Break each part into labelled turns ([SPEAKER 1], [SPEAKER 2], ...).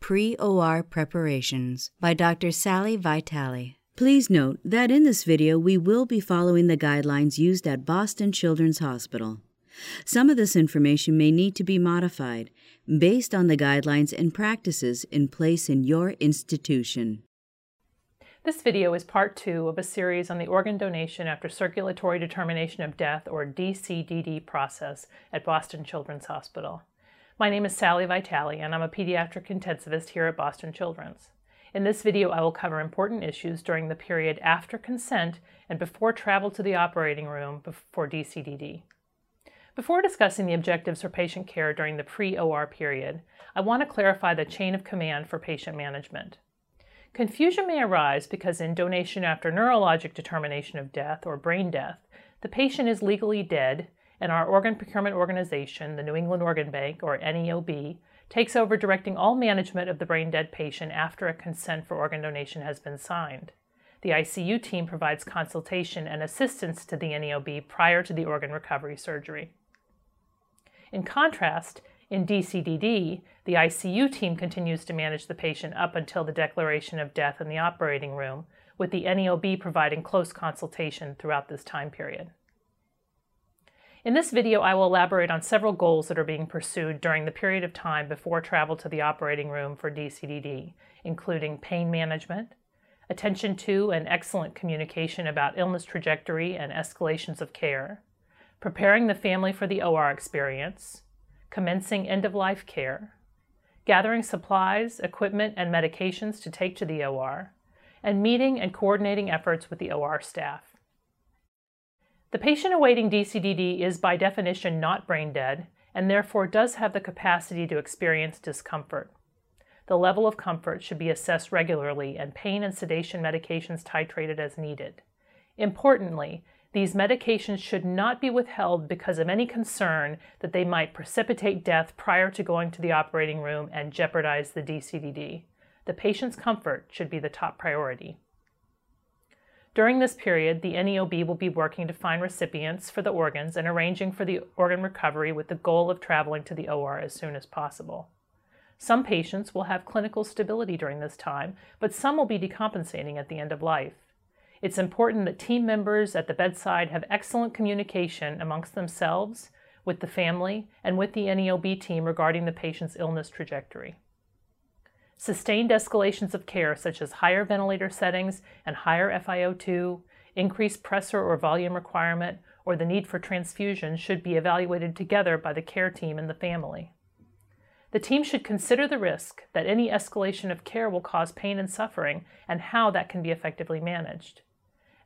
[SPEAKER 1] pre OR preparations by Dr. Sally Vitali. Please note that in this video we will be following the guidelines used at Boston Children's Hospital. Some of this information may need to be modified based on the guidelines and practices in place in your institution.
[SPEAKER 2] This video is part two of a series on the organ donation after circulatory determination of death or DCDD process at Boston Children's Hospital. My name is Sally Vitali, and I'm a pediatric intensivist here at Boston Children's. In this video, I will cover important issues during the period after consent and before travel to the operating room for DCDD. Before discussing the objectives for patient care during the pre-OR period, I want to clarify the chain of command for patient management. Confusion may arise because in donation after neurologic determination of death or brain death, the patient is legally dead and our organ procurement organization, the New England Organ Bank, or NEOB, takes over directing all management of the brain dead patient after a consent for organ donation has been signed. The ICU team provides consultation and assistance to the NEOB prior to the organ recovery surgery. In contrast, in DCDD, the ICU team continues to manage the patient up until the declaration of death in the operating room, with the NEOB providing close consultation throughout this time period. In this video, I will elaborate on several goals that are being pursued during the period of time before travel to the operating room for DCDD, including pain management, attention to and excellent communication about illness trajectory and escalations of care, preparing the family for the OR experience, commencing end-of-life care, gathering supplies, equipment, and medications to take to the OR, and meeting and coordinating efforts with the OR staff. The patient awaiting DCDD is by definition not brain dead and therefore does have the capacity to experience discomfort. The level of comfort should be assessed regularly and pain and sedation medications titrated as needed. Importantly, these medications should not be withheld because of any concern that they might precipitate death prior to going to the operating room and jeopardize the DCDD. The patient's comfort should be the top priority. During this period, the NEOB will be working to find recipients for the organs and arranging for the organ recovery with the goal of traveling to the OR as soon as possible. Some patients will have clinical stability during this time, but some will be decompensating at the end of life. It's important that team members at the bedside have excellent communication amongst themselves, with the family, and with the NEOB team regarding the patient's illness trajectory. Sustained escalations of care, such as higher ventilator settings and higher FiO2, increased pressure or volume requirement, or the need for transfusion, should be evaluated together by the care team and the family. The team should consider the risk that any escalation of care will cause pain and suffering and how that can be effectively managed.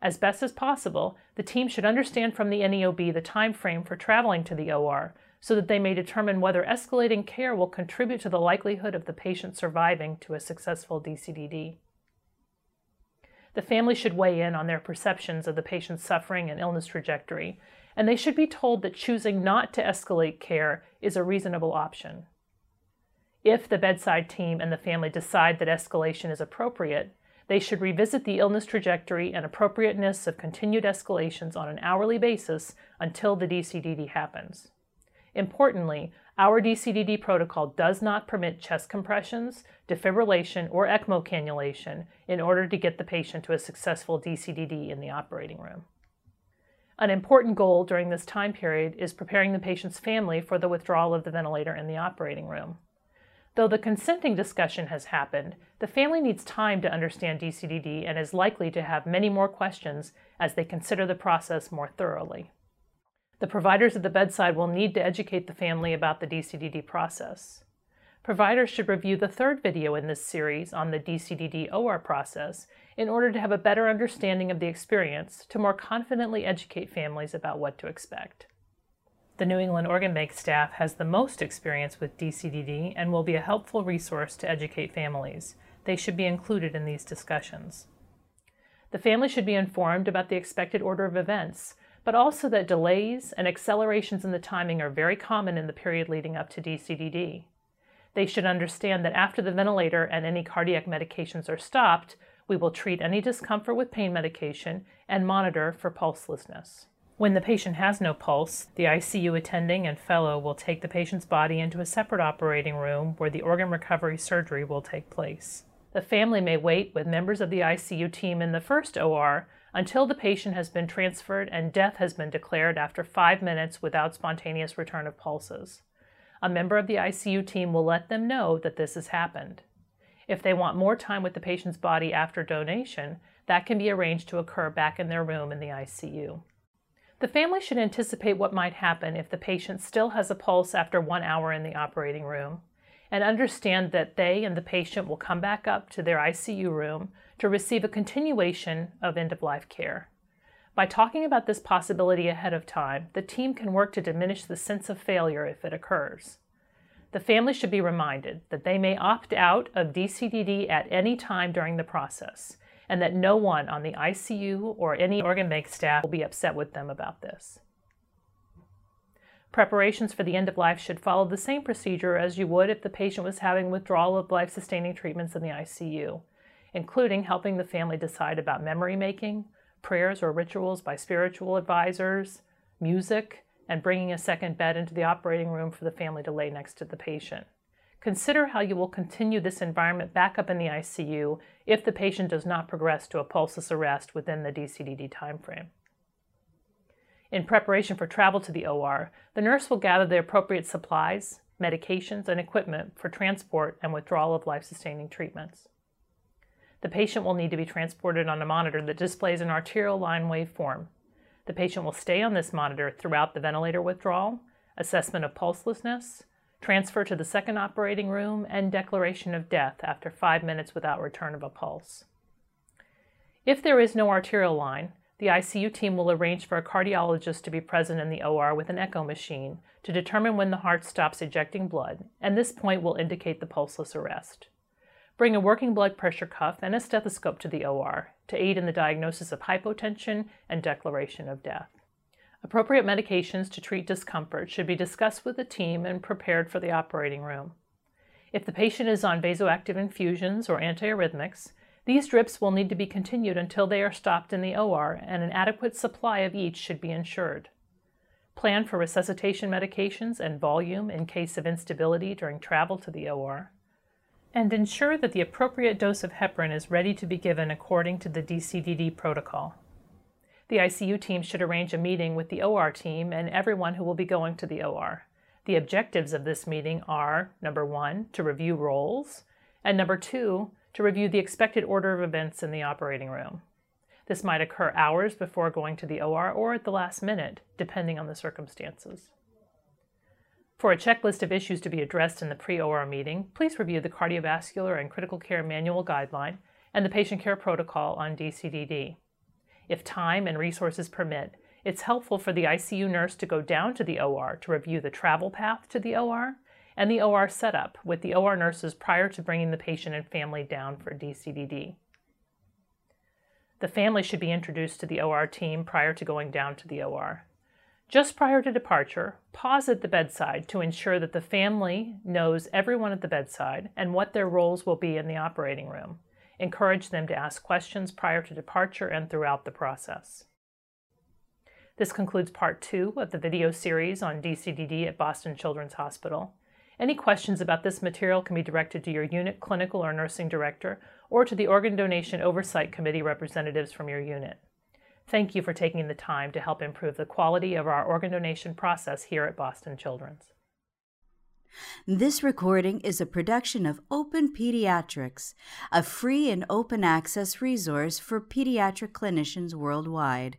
[SPEAKER 2] As best as possible, the team should understand from the NEOB the time frame for traveling to the OR so that they may determine whether escalating care will contribute to the likelihood of the patient surviving to a successful DCDD. The family should weigh in on their perceptions of the patient's suffering and illness trajectory, and they should be told that choosing not to escalate care is a reasonable option. If the bedside team and the family decide that escalation is appropriate, they should revisit the illness trajectory and appropriateness of continued escalations on an hourly basis until the DCDD happens. Importantly, our DCDD protocol does not permit chest compressions, defibrillation, or ECMO cannulation in order to get the patient to a successful DCDD in the operating room. An important goal during this time period is preparing the patient's family for the withdrawal of the ventilator in the operating room. Though the consenting discussion has happened, the family needs time to understand DCDD and is likely to have many more questions as they consider the process more thoroughly. The providers at the bedside will need to educate the family about the DCDD process. Providers should review the third video in this series on the DCDD OR process in order to have a better understanding of the experience to more confidently educate families about what to expect. The New England Organ Bank staff has the most experience with DCDD and will be a helpful resource to educate families. They should be included in these discussions. The family should be informed about the expected order of events, but also that delays and accelerations in the timing are very common in the period leading up to DCDD. They should understand that after the ventilator and any cardiac medications are stopped, we will treat any discomfort with pain medication and monitor for pulselessness. When the patient has no pulse, the ICU attending and fellow will take the patient's body into a separate operating room where the organ recovery surgery will take place. The family may wait with members of the ICU team in the first OR until the patient has been transferred and death has been declared after five minutes without spontaneous return of pulses. A member of the ICU team will let them know that this has happened. If they want more time with the patient's body after donation, that can be arranged to occur back in their room in the ICU. The family should anticipate what might happen if the patient still has a pulse after one hour in the operating room and understand that they and the patient will come back up to their ICU room to receive a continuation of end of life care. By talking about this possibility ahead of time, the team can work to diminish the sense of failure if it occurs. The family should be reminded that they may opt out of DCDD at any time during the process, and that no one on the ICU or any organ bank staff will be upset with them about this. Preparations for the end of life should follow the same procedure as you would if the patient was having withdrawal of life sustaining treatments in the ICU, including helping the family decide about memory making, prayers or rituals by spiritual advisors, music, and bringing a second bed into the operating room for the family to lay next to the patient. Consider how you will continue this environment back up in the ICU if the patient does not progress to a pulseless arrest within the DCDD timeframe. In preparation for travel to the OR, the nurse will gather the appropriate supplies, medications, and equipment for transport and withdrawal of life sustaining treatments. The patient will need to be transported on a monitor that displays an arterial line waveform. The patient will stay on this monitor throughout the ventilator withdrawal, assessment of pulselessness, transfer to the second operating room, and declaration of death after five minutes without return of a pulse. If there is no arterial line, the ICU team will arrange for a cardiologist to be present in the OR with an echo machine to determine when the heart stops ejecting blood, and this point will indicate the pulseless arrest. Bring a working blood pressure cuff and a stethoscope to the OR to aid in the diagnosis of hypotension and declaration of death. Appropriate medications to treat discomfort should be discussed with the team and prepared for the operating room. If the patient is on vasoactive infusions or antiarrhythmics, these drips will need to be continued until they are stopped in the OR, and an adequate supply of each should be ensured. Plan for resuscitation medications and volume in case of instability during travel to the OR. And ensure that the appropriate dose of heparin is ready to be given according to the DCDD protocol. The ICU team should arrange a meeting with the OR team and everyone who will be going to the OR. The objectives of this meeting are number one, to review roles, and number two, to review the expected order of events in the operating room. This might occur hours before going to the OR or at the last minute, depending on the circumstances. For a checklist of issues to be addressed in the pre OR meeting, please review the Cardiovascular and Critical Care Manual Guideline and the Patient Care Protocol on DCDD. If time and resources permit, it's helpful for the ICU nurse to go down to the OR to review the travel path to the OR and the OR setup with the OR nurses prior to bringing the patient and family down for DCDD. The family should be introduced to the OR team prior to going down to the OR. Just prior to departure, pause at the bedside to ensure that the family knows everyone at the bedside and what their roles will be in the operating room. Encourage them to ask questions prior to departure and throughout the process. This concludes part two of the video series on DCDD at Boston Children's Hospital. Any questions about this material can be directed to your unit clinical or nursing director or to the Organ Donation Oversight Committee representatives from your unit. Thank you for taking the time to help improve the quality of our organ donation process here at Boston Children's.
[SPEAKER 1] This recording is a production of Open Pediatrics, a free and open access resource for pediatric clinicians worldwide.